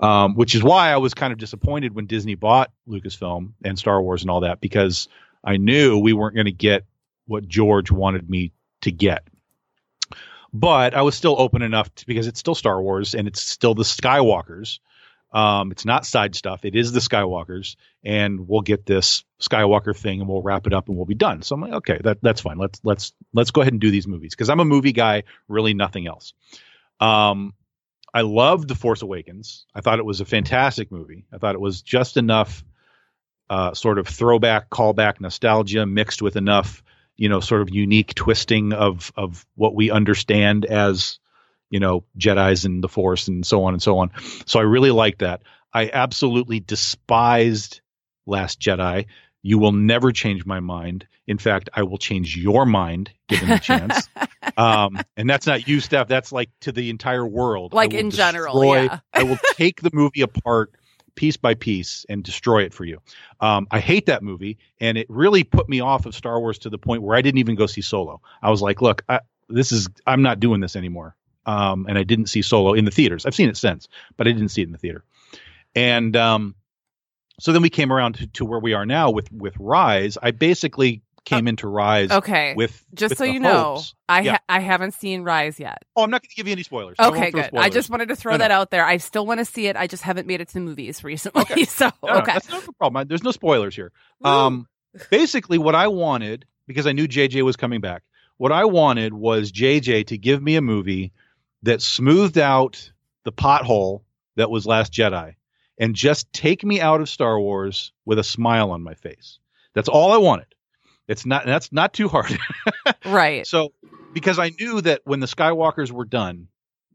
Um, which is why I was kind of disappointed when Disney bought Lucasfilm and Star Wars and all that because I knew we weren't going to get what George wanted me to get. But I was still open enough to, because it's still Star Wars and it's still the Skywalkers. Um, it's not side stuff. It is the Skywalkers, and we'll get this Skywalker thing, and we'll wrap it up, and we'll be done. So I'm like, okay, that that's fine. Let's let's let's go ahead and do these movies because I'm a movie guy, really nothing else. Um, I loved The Force Awakens. I thought it was a fantastic movie. I thought it was just enough uh, sort of throwback, callback, nostalgia mixed with enough, you know, sort of unique twisting of of what we understand as you know, Jedi's and the Force and so on and so on. So I really like that. I absolutely despised Last Jedi. You will never change my mind. In fact, I will change your mind given the chance. *laughs* um, and that's not you, Steph. That's like to the entire world. Like in destroy, general, yeah. I will take the movie apart piece by piece and destroy it for you. Um, I hate that movie, and it really put me off of Star Wars to the point where I didn't even go see Solo. I was like, look, I, this is I'm not doing this anymore. um, and I didn't see Solo in the theaters. I've seen it since, but I didn't see it in the theater. And um, so then we came around to, to where we are now with with Rise. I basically came into Rise. Okay. With Just with so the you know, hopes- I Yeah. ha- I haven't seen Rise yet. Oh, I'm not going to give you any spoilers. Okay, throw good. I just wanted to throw No, no. that out there. I still want to see it. I just haven't made it to the movies recently. Okay. *laughs* So No, no, okay. that's not a problem. I- There's no spoilers here. Um, basically, what I wanted because I knew JJ was coming back. What I wanted was JJ to give me a movie that smoothed out the pothole that was Last Jedi and just take me out of Star Wars with a smile on my face. That's all I wanted. It's not that's not too hard. *laughs* right. So, because I knew that when the Skywalkers were done,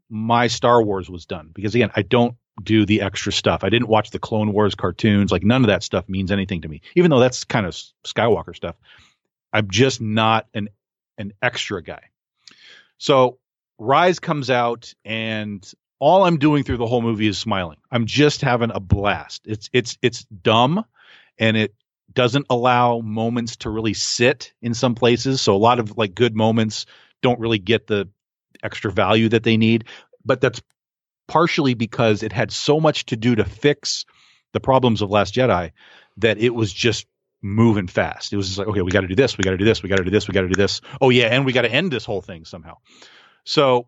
my Star Wars was done. Because again, I don't do the extra stuff. I didn't watch the Clone Wars cartoons. Like none of that stuff means anything to me, even though that's kind of Skywalker stuff. I'm just not an an extra guy. So Rise comes out and all I'm doing through the whole movie is smiling. I'm just having a blast. It's it's it's dumb and it doesn't allow moments to really sit in some places. So a lot of like good moments don't really get the extra value that they need. But that's partially because it had so much to do to fix the problems of Last Jedi that it was just moving fast. It was just like, okay, we got to do this, we got to do this, we got to do this, we got to do this. Oh yeah, and we got to end this whole thing somehow. So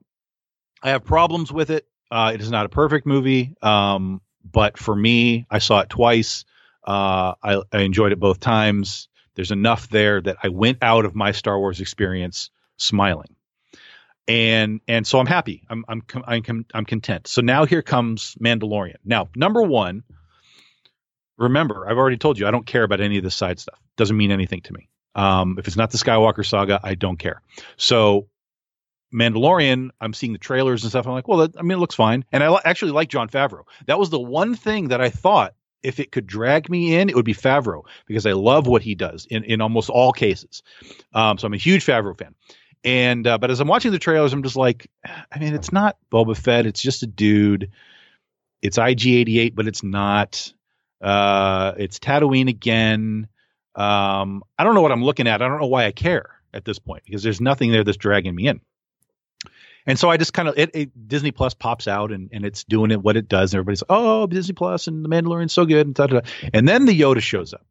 I have problems with it. Uh, it is not a perfect movie, um, but for me, I saw it twice. Uh, I, I enjoyed it both times. There's enough there that I went out of my Star Wars experience smiling, and and so I'm happy. I'm I'm I'm I'm content. So now here comes Mandalorian. Now number one, remember I've already told you I don't care about any of this side stuff. Doesn't mean anything to me. Um, if it's not the Skywalker saga, I don't care. So Mandalorian, I'm seeing the trailers and stuff. I'm like, well, that, I mean, it looks fine. And I li- actually like Jon Favreau. That was the one thing that I thought if it could drag me in, it would be Favreau because I love what he does in, in almost all cases. Um, so I'm a huge Favreau fan. And uh, but as I'm watching the trailers, I'm just like, I mean, it's not Boba Fett. It's just a dude. It's IG88, but it's not. Uh, it's Tatooine again. Um, I don't know what I'm looking at. I don't know why I care at this point because there's nothing there that's dragging me in. And so I just kind of it, it Disney Plus pops out and, and it's doing it what it does. And everybody's like, oh Disney Plus and the Mandalorian's so good and da, da, da. and then the Yoda shows up,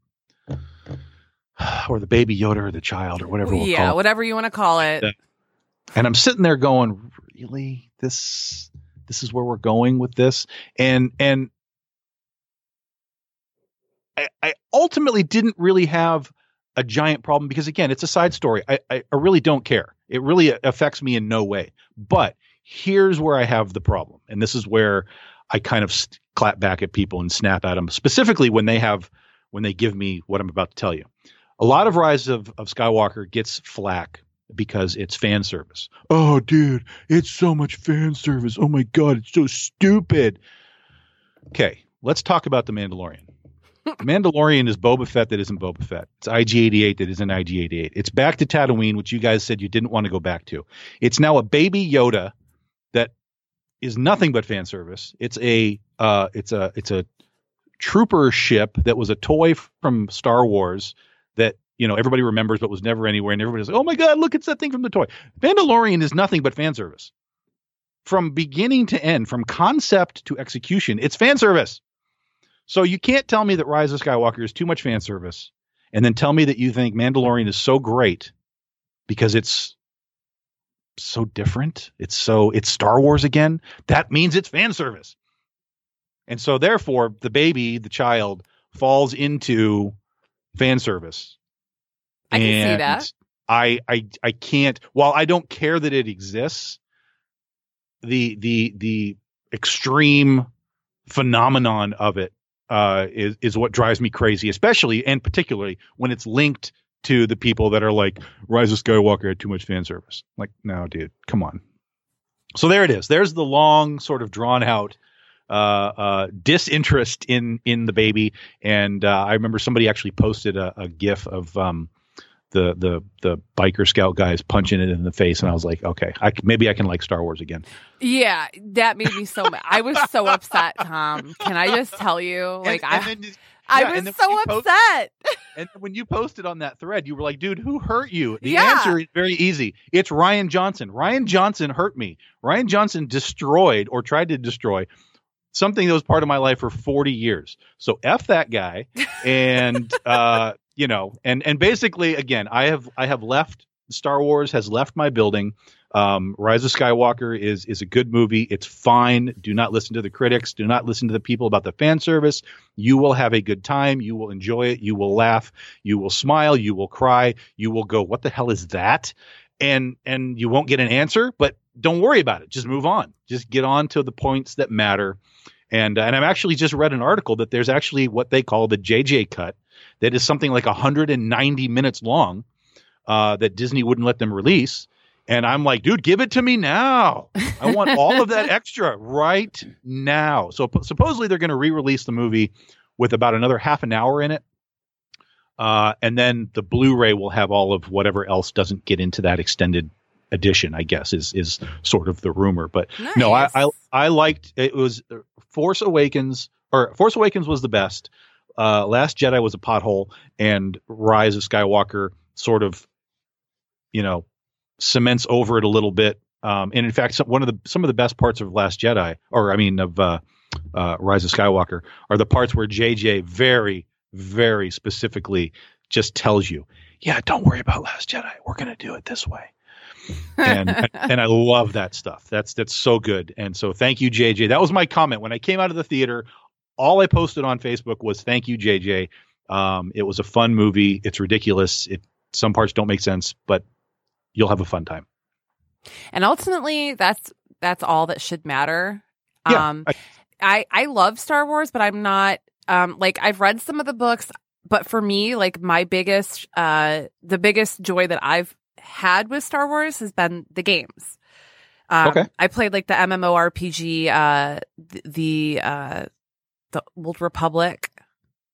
*sighs* or the baby Yoda or the child or whatever. We'll yeah, call it. whatever you want to call it. And I'm sitting there going, really this this is where we're going with this and and I, I ultimately didn't really have a giant problem because again it's a side story I, I, I really don't care it really affects me in no way. But here's where i have the problem and this is where i kind of st- clap back at people and snap at them specifically when they have when they give me what i'm about to tell you. A lot of rise of, of skywalker gets flack because it's fan service. Oh dude it's so much fan service. Oh my god it's so stupid. Okay let's talk about the mandalorian Mandalorian is Boba Fett that isn't Boba Fett. It's IG88 that isn't IG88. It's back to Tatooine, which you guys said you didn't want to go back to. It's now a baby Yoda that is nothing but fan service. It's a uh, it's a it's a trooper ship that was a toy from Star Wars that you know everybody remembers but was never anywhere, and everybody's like, oh my god, look, it's that thing from the toy. Mandalorian is nothing but fan service. From beginning to end, from concept to execution, it's fan service. So you can't tell me that Rise of Skywalker is too much fan service, and then tell me that you think Mandalorian is so great because it's so different. It's so it's Star Wars again. That means it's fan service. And so therefore the baby, the child, falls into fan service. I can see that. I I I can't while I don't care that it exists, the the the extreme phenomenon of it uh, is is what drives me crazy, especially and particularly when it's linked to the people that are like Rise of Skywalker had too much fan service. Like, no, dude, come on. So there it is. There's the long, sort of drawn out uh, uh, disinterest in in the baby. And uh, I remember somebody actually posted a, a GIF of um, the the the biker scout guys punching it in the face, and I was like, okay, I, maybe I can like Star Wars again. Yeah, that made me so mad. I was so *laughs* upset, Tom. Can I just tell you? Like and, I and then I Yeah, was so you post- upset. *laughs* And when you posted on that thread, you were like, dude, who hurt you? The Yeah. answer is very easy. It's Rian Johnson. Rian Johnson hurt me. Rian Johnson destroyed or tried to destroy something that was part of my life for 40 years. So F that guy. *laughs* And, uh, you know, and, and basically, again, I have, I have left Star Wars has left my building. Um, Rise of Skywalker is is a good movie. It's fine. Do not listen to the critics. Do not listen to the people about the fan service. You will have a good time. You will enjoy it. You will laugh. You will smile. You will cry. You will go, "What the hell is that?" And and you won't get an answer. But don't worry about it. Just move on. Just get on to the points that matter. And and I've actually just read an article that there's actually what they call the JJ cut that is something like 190 minutes long uh, that Disney wouldn't let them release. And I'm like, dude, give it to me now. I want all of that *laughs* extra right now. So supposedly they're going to re-release the movie with about another half an hour in it. Uh, and then the Blu-ray will have all of whatever else doesn't get into that extended edition, I guess, is is sort of the rumor. But no, I, I I liked it was Force Awakens or Force Awakens was the best. Uh, Last Jedi was a pothole, and Rise of Skywalker sort of, you know, cements over it a little bit. Um, and in fact, some, one of the some of the best parts of Last Jedi, or I mean of uh, uh, Rise of Skywalker, are the parts where JJ very very specifically just tells you, yeah, don't worry about Last Jedi. We're gonna do it this way and and *laughs* I love that stuff. That's that's so good. And so thank you, JJ. That was my comment when I came out of the theater. All I posted on Facebook was thank you, JJ. Um, it was a fun movie. It's ridiculous. It some parts don't make sense, but you'll have a fun time. and ultimately, that's that's all that should matter. Yeah, um, I- I I love Star Wars, but I'm not um like I've read some of the books, but for me, like my biggest uh the biggest joy that I've had with Star Wars has been the games. Um, Okay. I played like the MMORPG, uh, th- the uh, the Old Republic,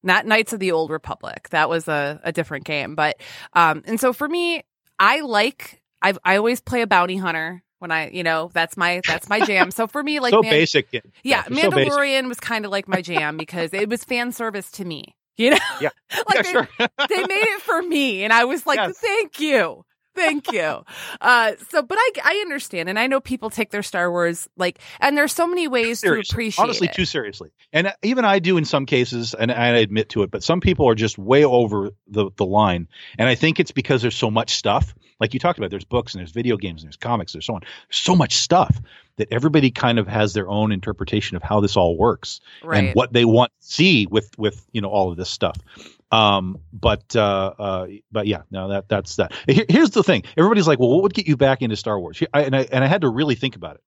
not Knights of the Old Republic. That was a, a different game, but um, and so for me, I like I've I always play a bounty hunter when I you know that's my that's my jam. So for me, *laughs* like so man- basic. yeah, so basic. Mandalorian was kind of like my jam because it was fan service to me. You know, Yeah. *laughs* like yeah, they, sure. *laughs* they made it for me, and I was like, Yes. "Thank you, thank you." Uh, so, but I I understand, and I know people take their Star Wars like, and there's so many ways to appreciate honestly it. too seriously and uh, even i do in some cases and i admit to it but some people are just way over the, the line and i think it's because there's so much stuff like you talked about there's books and there's video games and there's comics there's so on there's so much stuff that everybody kind of has their own interpretation of how this all works right? and what they want to see with with you know all of this stuff um but uh uh but yeah no that that's that. Here- here's the thing. Everybody's like well what would get you back into star wars? I, and i and i had to really think about it.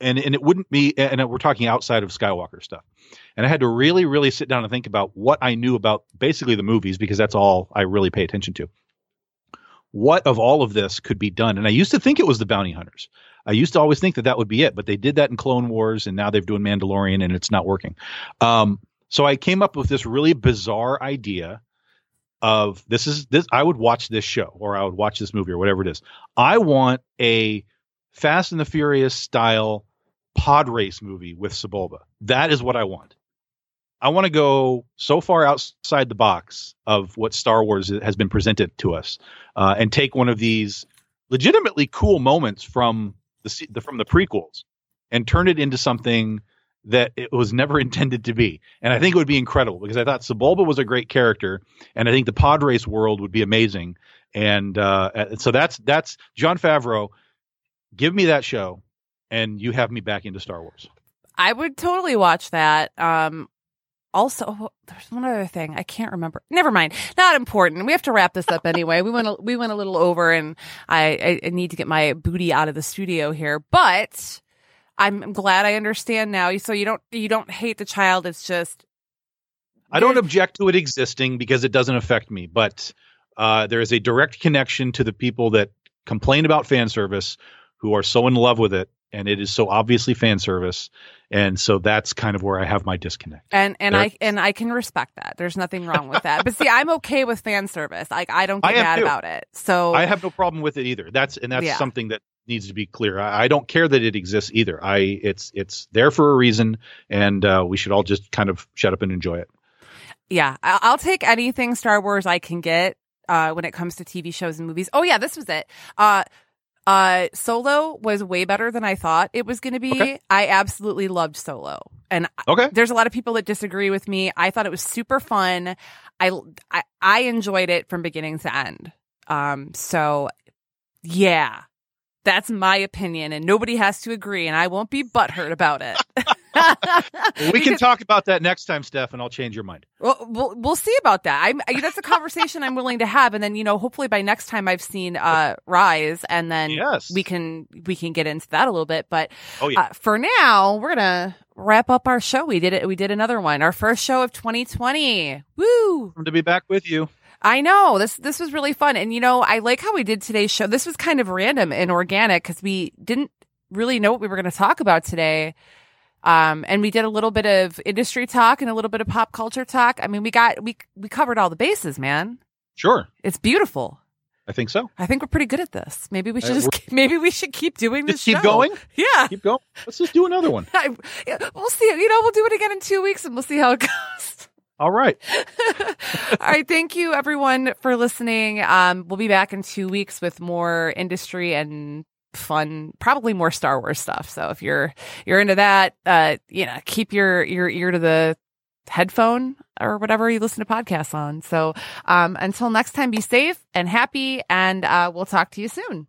And and it wouldn't be and we're talking outside of skywalker stuff. And i had to really really sit down and think about what i knew about basically the movies because that's all i really pay attention to. What of all of this could be done? And i used to think it was the bounty hunters. I used to always think that that would be it but they did that in clone wars and now they're doing mandalorian and it's not working. Um, so i came up with this really bizarre idea of this is this i would watch this show or i would watch this movie or whatever it is. I want a fast and the furious style pod race movie with sebulba. That is what i want. I want to go so far outside the box of what star wars has been presented to us uh, and take one of these legitimately cool moments from the, the from the prequels and turn it into something that it was never *laughs* intended to be. And I think it would be incredible because I thought Sebulba was a great character, and I think the pod race world would be amazing. And uh, so that's that's Jon Favreau. Give me that show, and you have me back into Star Wars. I would totally watch that. Um, also, oh, there's one other thing I can't remember. Never mind, not important. We have to wrap this up anyway. We went a, we went a little over, and I I need to get my booty out of the studio here. But I'm glad I understand now. So you don't you don't hate the child. It's just I don't object to it existing because it doesn't affect me, but uh, there is a direct connection to the people that complain about fan service who are so in love with it, and it is so obviously fan service, and so that's kind of where I have my disconnect. And and There- I and I can respect that. There's nothing wrong with that. But see, I'm okay with fan service. Like I don't *laughs* get am mad too. about it. So I have no problem with it either. That's and that's Yeah. something that needs to be clear. I, I don't care that it exists either. I it's it's there for a reason, and uh, we should all just kind of shut up and enjoy it. Yeah, I- I'll take anything Star Wars I can get uh, when it comes to TV shows and movies. Oh yeah, this was it. Uh, uh, Solo was way better than I thought it was going to be. Okay. I absolutely loved Solo, and Okay. there's a lot of people that disagree with me. I thought it was super fun. I I, I enjoyed it from beginning to end. Um, so yeah, that's my opinion, and nobody has to agree, and I won't be butthurt about it. *laughs* we can talk about that next time, Steph, and I'll change your mind. Well, we'll we'll see about that. I'm I- that's a conversation I'm willing to have, and then you know, hopefully by next time I've seen uh Rise, and then Yes. we can we can get into that a little bit. But Oh yeah. uh, for now, we're gonna wrap up our show. We did it. We did another one, our first show of 2020. Woo! to be back with you. I know this this was really fun, and you know, I like how we did today's show. This was kind of random and organic because we didn't really know what we were going to talk about today. Um, and we did a little bit of industry talk and a little bit of pop culture talk. I mean, we got we we covered all the bases, man. Sure. It's beautiful. I think so. I think we're pretty good at this. Maybe we should Uh, just *laughs* maybe we should keep doing this. Just keep show. going. Yeah. Keep going. Let's just do another one. *laughs* I, yeah, we'll see. You know, we'll do it again in two weeks and we'll see how it goes. All right. *laughs* All right. Thank you everyone for listening. Um, we'll be back in two weeks with more industry and fun, probably more Star Wars stuff. So if you're, you're into that, uh, you know, keep your, your ear to the headphone or whatever you listen to podcasts on. So, um, until next time, be safe and happy and, uh, we'll talk to you soon.